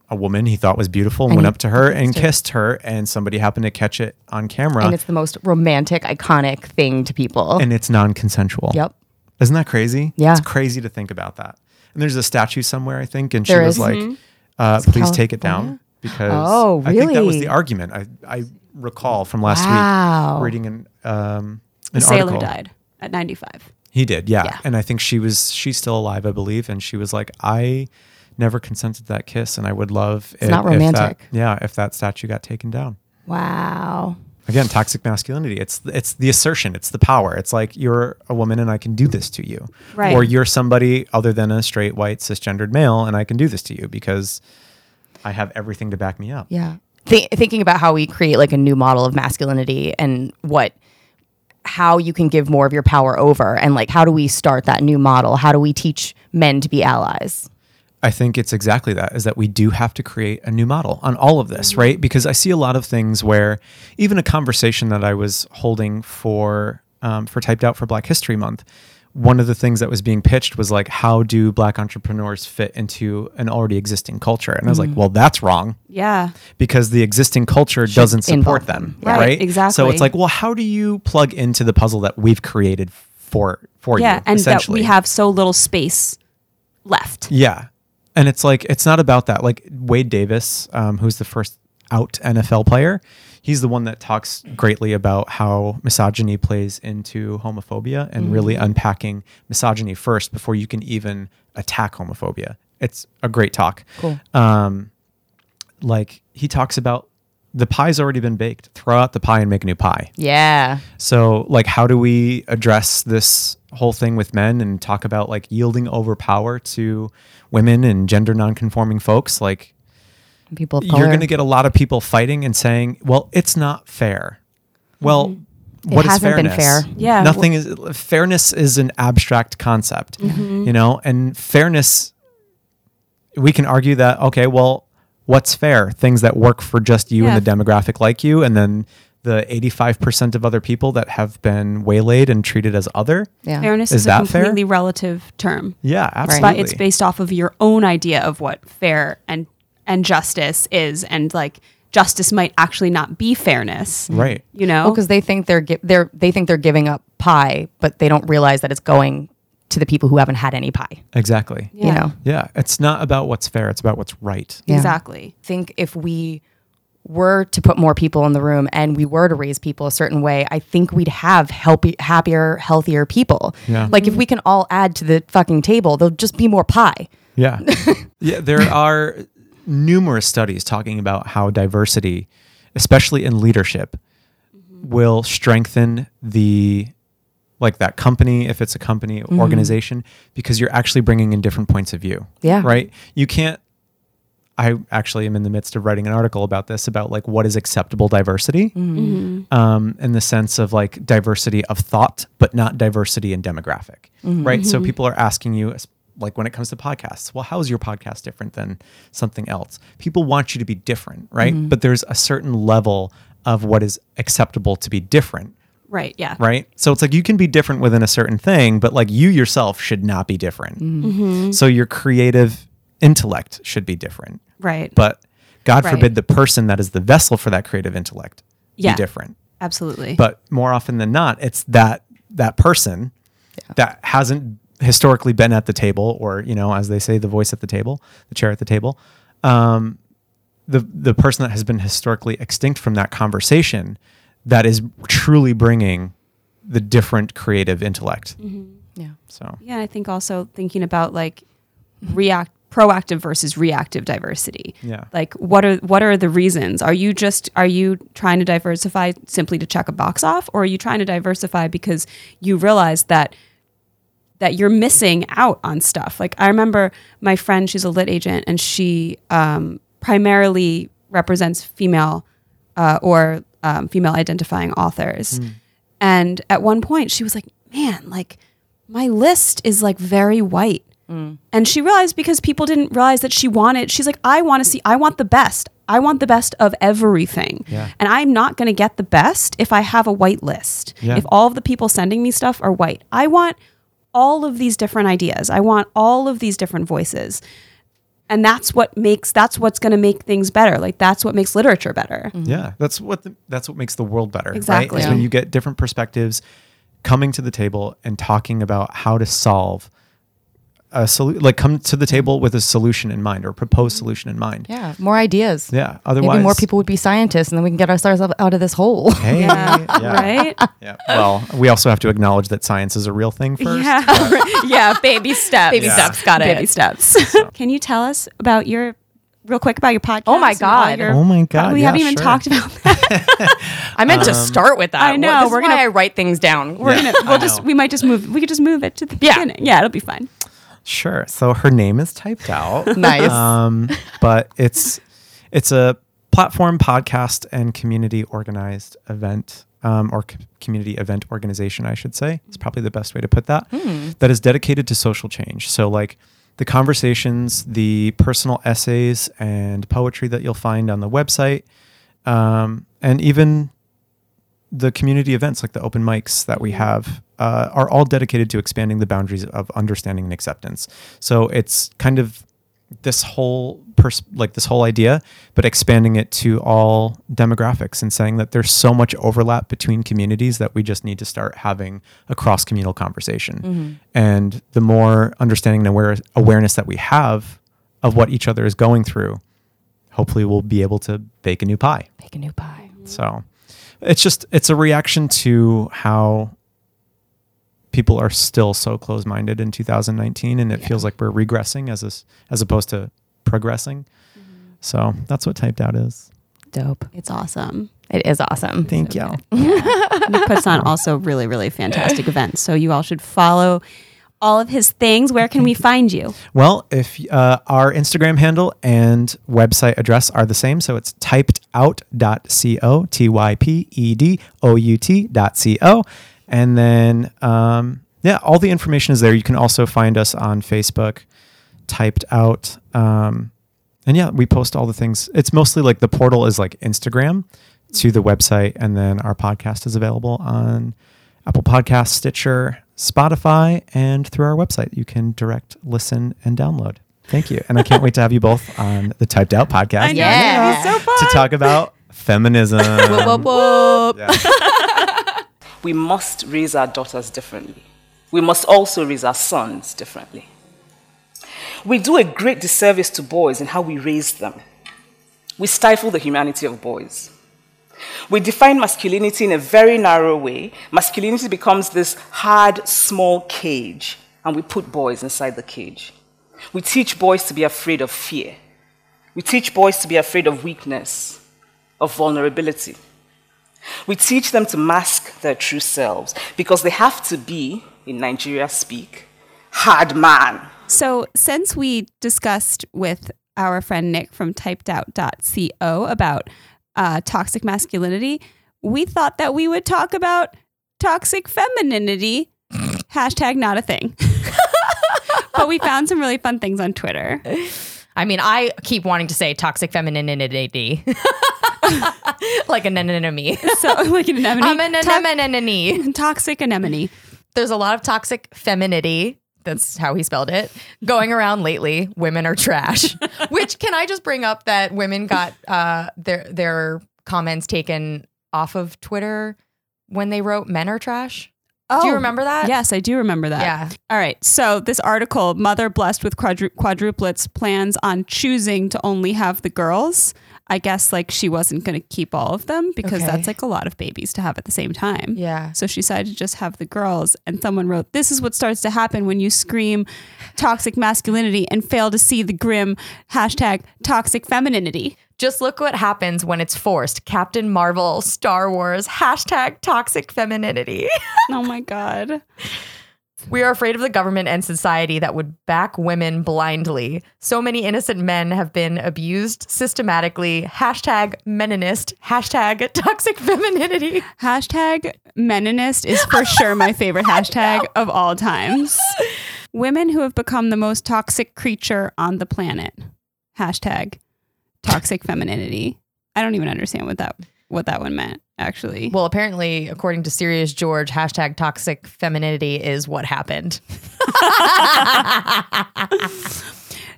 a woman he thought was beautiful and, And went up to her and kissed her. kissed her, and somebody happened to catch it on camera, and it's the most romantic, iconic thing to people. and it's non-consensual. yep. Isn't that crazy? Yeah. It's crazy to think about that. And there's a statue somewhere, I think, and she There was is. like, Mm-hmm. uh, please take it down because Oh, I think that was the argument I, I recall from last Wow. week reading an, um, The an sailor article. died at 95. He did, yeah. Yeah. And I think she was she's still alive, I believe, and she was like, I never consented to that kiss, and I would love It's not romantic. that, yeah, if that statue got taken down. Wow. Again, toxic masculinity. It's it's the assertion. It's the power. It's like you're a woman and I can do this to you, Right. or you're somebody other than a straight white cisgendered male and I can do this to you because I have everything to back me up. Yeah. Th- thinking about how we create like a new model of masculinity and what how you can give more of your power over and like how do we start that new model? How do we teach men to be allies? I think it's exactly that is that we do have to create a new model on all of this, right? Because I see a lot of things where even a conversation that I was holding for um, for typed out for Black History Month, one of the things that was being pitched was like, how do Black entrepreneurs fit into an already existing culture? And I was like, well, that's wrong Yeah. because the existing culture doesn't support them, them. Right, Exactly. So it's like, well, how do you plug into the puzzle that we've created for for Yeah. you? And that we have so little space left. Yeah. And it's like, it's not about that. Like Wade Davis, um, who's the first out NFL player, he's the one that talks greatly about how misogyny plays into homophobia and really unpacking misogyny first before you can even attack homophobia. It's a great talk. Cool. Um, like he talks about the pie's already been baked. Throw out the pie and make a new pie. Yeah. So, like, how do we address this whole thing with men and talk about like yielding over power to women and gender nonconforming folks? Like, People of you're going to get a lot of people fighting and saying, "Well, it's not fair." Well, mm-hmm. what is hasn't been fairness? fair. Yeah. nothing is fairness is an abstract concept, mm-hmm. Mm-hmm. you know, and fairness. We can argue that okay, well, what's fair? Things that work for just you Yeah. and the demographic like you, and then the 85% of other people that have been waylaid and treated as other. Yeah. Fairness Is is, that a fair? completely relative term. Yeah, but absolutely. it's based off of your own idea of what fair and and justice is and like justice might actually not be fairness right. you know because they think they're gi- they're they think they're giving up pie, but they don't realize that it's going to the people who haven't had any pie. Exactly. Yeah. You know, Yeah, it's not about what's fair, it's about what's right. Yeah. exactly think if we were to put more people in the room and we were to raise people a certain way, I think we'd have healthy, happier, healthier people. Yeah. Like if we can all add to the fucking table, there'll just be more pie. Yeah. yeah, there are numerous studies talking about how diversity, especially in leadership, will strengthen the like that company if it's a company mm-hmm. organization because you're actually bringing in different points of view. Yeah. Right? You can't I actually am in the midst of writing an article about this about like what is acceptable diversity mm-hmm. Mm-hmm. um, in the sense of like diversity of thought, but not diversity in demographic, mm-hmm. right? So people are asking you, like when it comes to podcasts, well, how is your podcast different than something else? People want you to be different, right? But there's a certain level of what is acceptable to be different, right yeah right? So it's like you can be different within a certain thing, but like you yourself should not be different. So your creative intellect should be different right but God Right. forbid the person that is the vessel for that creative intellect Yeah. be different. absolutely But more often than not, it's that that person that hasn't historically been at the table, or you know, as they say, the voice at the table, the chair at the table. Um, the the person that has been historically extinct from that conversation, that is truly bringing the different creative intellect. Yeah. So yeah i think also thinking about like react proactive versus reactive diversity. Yeah. like what are what are the reasons? Are you just are you trying to diversify simply to check a box off or are you trying to diversify because you realize that that you're missing out on stuff? Like i remember my friend she's a lit agent and she um, primarily represents female uh, or um, female identifying authors. And at one point she was like man like my list is like very white and she realized because people didn't realize that she wanted, she's like, I want to see, I want the best. I want the best of everything. Yeah. And I'm not going to get the best if I have a white list. Yeah. If all of the people sending me stuff are white, I want all of these different ideas. I want all of these different voices. And that's what makes, that's what's going to make things better. Like, that's what makes literature better. Mm-hmm. Yeah, that's what the, that's what makes the world better. Exactly. Right? Is when you get different perspectives coming to the table and talking about how to solve a solution, like come to the table with a solution in mind or a proposed mm. solution in mind. Yeah. More ideas. Yeah. Otherwise, Maybe more people would be scientists and then we can get ourselves out of this hole. Hey, Yeah. yeah. Right? Yeah. Well, we also have to acknowledge that science is a real thing first. Yeah. yeah. Baby steps. Baby Yeah. steps, got it. Baby steps. Can you tell us about your, real quick about your podcast? Oh my God. your- Oh my God, We yeah, haven't even sure. talked about that. I meant to um, start with that. I know, This we're why gonna- I write things down. We're Yeah, gonna, we'll just, we might just move, we could just move it to the Yeah. beginning. Yeah, it'll be fine. Sure. So her name is typed out. Nice. Um, but it's it's a platform, podcast, and community organized event, um, or c- community event organization, I should say. It's probably the best way to put that. That is dedicated to social change. So like the conversations, the personal essays and poetry that you'll find on the website, um, and even the community events like the open mics that we have uh, are all dedicated to expanding the boundaries of understanding and acceptance. So it's kind of this whole pers- like this whole idea, but expanding it to all demographics and saying that there's so much overlap between communities that we just need to start having a cross communal conversation. And the more understanding and aware- awareness that we have of what each other is going through, hopefully we'll be able to bake a new pie. Bake a new pie. So it's just it's a reaction to how people are still so close-minded in 2019 and it feels like we're regressing as as, as opposed to progressing. So that's what typed out is. Dope. It's awesome. It is awesome. Thank you. Nick puts on also really, really fantastic events. So you all should follow all of his things. Where can we find you? Well, if uh, our Instagram handle and website address are the same, so it's typedout.co, T Y P E D O U T.co. And then, um, yeah, all the information is there. You can also find us on Facebook, typed out. Um, and yeah, we post all the things. It's mostly like the portal is like Instagram. to the website. And then our podcast is available on Apple Podcasts, Stitcher, Spotify, and through our website. You can direct listen and download. Thank you. And I can't wait to have you both on the Typed Out podcast. I know, Yeah. gonna so fun. To talk about feminism. Whoop, whoop. Yeah. We must raise our daughters differently. We must also raise our sons differently. We do a great disservice to boys in how we raise them. We stifle the humanity of boys. We define masculinity in a very narrow way. Masculinity becomes this hard, small cage, and we put boys inside the cage. We teach boys to be afraid of fear. We teach boys to be afraid of weakness, of vulnerability. We teach them to mask their true selves because they have to be, in Nigeria speak, hard man. So, since we discussed with our friend Nick from typedout.co about uh, toxic masculinity, we thought that we would talk about toxic femininity. Hashtag not a thing. but we found some really fun things on Twitter. I mean, I keep wanting to say toxic femininity. like an anemone. So, like an anemone. I'm an To- anemone. toxic anemone. There's a lot of toxic femininity. That's how he spelled it. Going around lately, women are trash. Which can I just bring up that women got uh, their their comments taken off of Twitter when they wrote "men are trash"? Do you Oh, remember that? Yes, I do remember that. Yeah. All right. So this article, Mother Blessed with quadru- Quadruplets plans on choosing to only have the girls. I guess like she wasn't going to keep all of them because Okay. that's like a lot of babies to have at the same time. Yeah. So she decided to just have the girls. And someone wrote, This is what starts to happen when you scream toxic masculinity and fail to see the grim hashtag toxic femininity. Just look what happens when it's forced. Captain Marvel, Star Wars, hashtag toxic femininity. Oh my God. We are afraid of the government and society that would back women blindly. So many innocent men have been abused systematically. Hashtag meninist. Hashtag toxic femininity. Hashtag meninist is for sure my favorite hashtag of all times. Women who have become the most toxic creature on the planet. Hashtag toxic femininity. I don't even understand what that what that one meant, actually. Well, apparently, according to Sirius George, hashtag toxic femininity is what happened.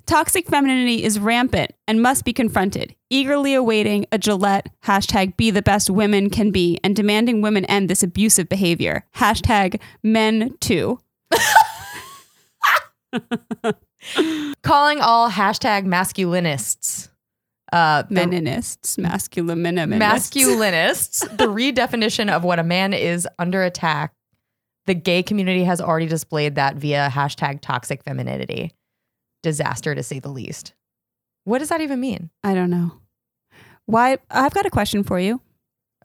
Toxic femininity is rampant and must be confronted, eagerly awaiting a Gillette hashtag be the best women can be and demanding women end this abusive behavior. Hashtag men too. Calling all hashtag masculinists. Uh, Meninists, masculine miniminists. masculinists, the redefinition of what a man is under attack. The gay community has already displayed that via hashtag toxic femininity. Disaster to say the least. What does that even mean? I don't know. Why I've got a question for you.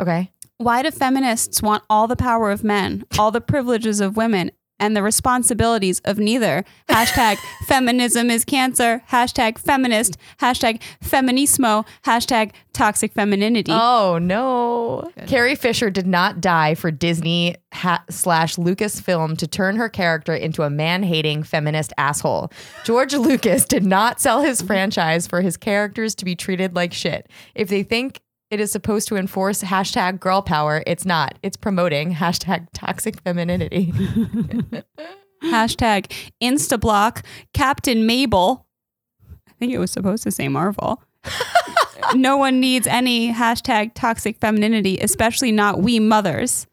Okay. Why do feminists want all the power of men, all the privileges of women, and the responsibilities of neither? Hashtag feminism is cancer. Hashtag feminist. Hashtag feminismo. Hashtag toxic femininity. Oh no. Carrie Fisher did not die for Disney ha- slash Lucasfilm to turn her character into a man hating feminist asshole. George Lucas did not sell his franchise for his characters to be treated like shit. If they think it is supposed to enforce hashtag girl power, it's not. It's promoting hashtag toxic femininity. Hashtag instablock. Captain Mabel. I think it was supposed to say Marvel. no one needs any hashtag toxic femininity, especially not we mothers.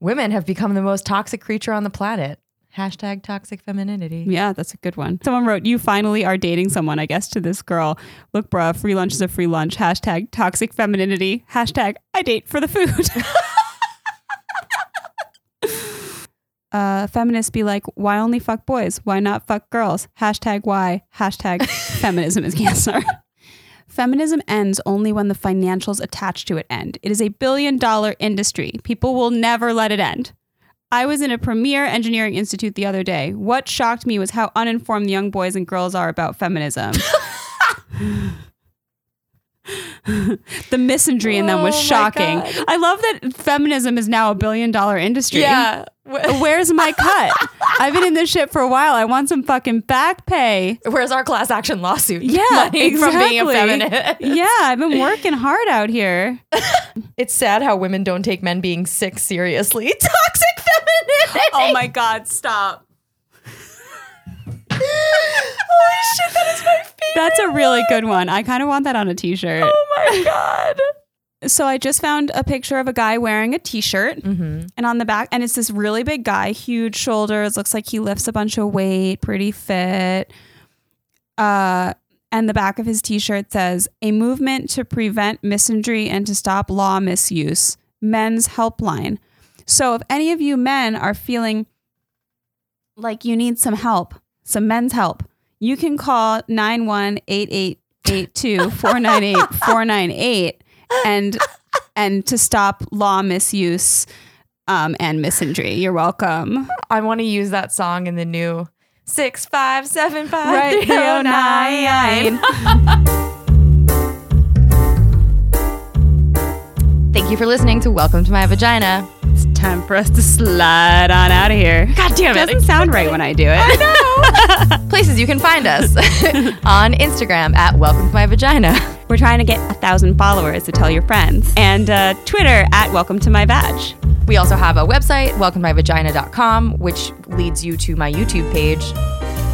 Women have become the most toxic creature on the planet. Hashtag toxic femininity. Yeah, that's a good one. Someone wrote, You finally are dating someone, I guess, to this girl. Look, bruh, free lunch is a free lunch. Hashtag toxic femininity. Hashtag I date for the food. uh, feminists be like, Why only fuck boys? Why not fuck girls? Hashtag why? Hashtag feminism is cancer. Feminism ends only when the financials attached to it end. It is a billion dollar industry. People will never let it end. I was in a premier engineering institute the other day. What shocked me was how uninformed the young boys and girls are about feminism. the misandry in them was Oh shocking. I love that feminism is now a billion dollar industry. Yeah. Where's my cut? I've been in this shit for a while. I want some fucking back pay. Where's our class action lawsuit? Yeah, money exactly. from being effeminate. Yeah, I've been working hard out here. It's sad how women don't take men being sick seriously. Toxic. Oh my god, stop. Holy shit, that is my favorite. That's a really good one. I kind of want that on a t-shirt. Oh my god. So I just found a picture of a guy wearing a t-shirt and on the back and it's this really big guy, huge shoulders, looks like he lifts a bunch of weight, pretty fit. Uh and the back of his t-shirt says, "A movement to prevent misandry and to stop law misuse. Men's helpline." So if any of you men are feeling like you need some help, some men's help, you can call 918882498498 and and to stop law misuse um, and misandry. You're welcome. I want to use that song in the new six five seven five Right, three oh nine. Thank you for listening to Welcome to My Vagina. It's time for us to slide on out of here. God damn it. It Doesn't sound right when I do it. I know. Places you can find us on Instagram at Welcome to My Vagina. We're trying to get a thousand followers to tell your friends. And uh, Twitter at Welcome to My Vag. We also have a website, welcometomyvagina.com, which leads you to my YouTube page.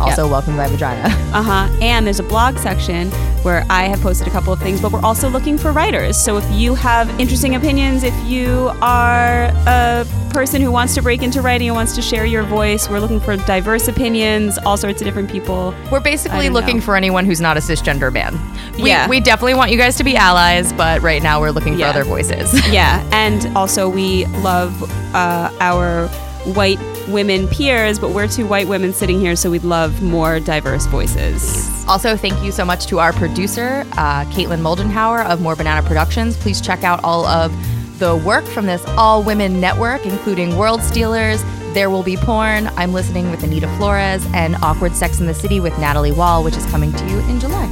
Also, Welcome to My Vagina. Uh huh. And there's a blog section where I have posted a couple of things, but we're also looking for writers. So if you have interesting opinions, if you are a person who wants to break into writing and wants to share your voice, we're looking for diverse opinions, all sorts of different people. We're basically don't know. looking for anyone who's not a cisgender man. We, Yeah. we definitely want you guys to be allies, but right now we're looking Yeah. for other voices. Yeah. And also, we love uh, our white women peers, but we're two white women sitting here, so we'd love more diverse voices. Also, thank you so much to our producer, uh, Caitlin Moldenhauer of More Banana Productions. Please check out all of the work from this all women network, including World Stealers, There Will Be Porn, I'm Listening with Anita Flores, and Awkward Sex in the City with Natalie Wall, which is coming to you in July.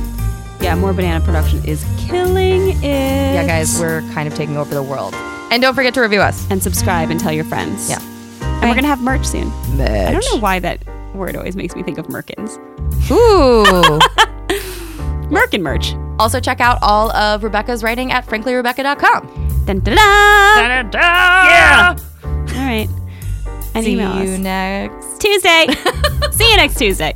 Yeah, more banana production is killing it. Yeah, guys, we're kind of taking over the world. And don't forget to review us. and subscribe and tell your friends. Yeah. And we're gonna have merch soon. Merch. I don't know why that word always makes me think of Merkins. Ooh. Merkin merch. also, check out all of Rebecca's writing at franklyrebecca.com. Dun, da, da. Yeah. All right. And See email you us. next. Tuesday. See you next Tuesday.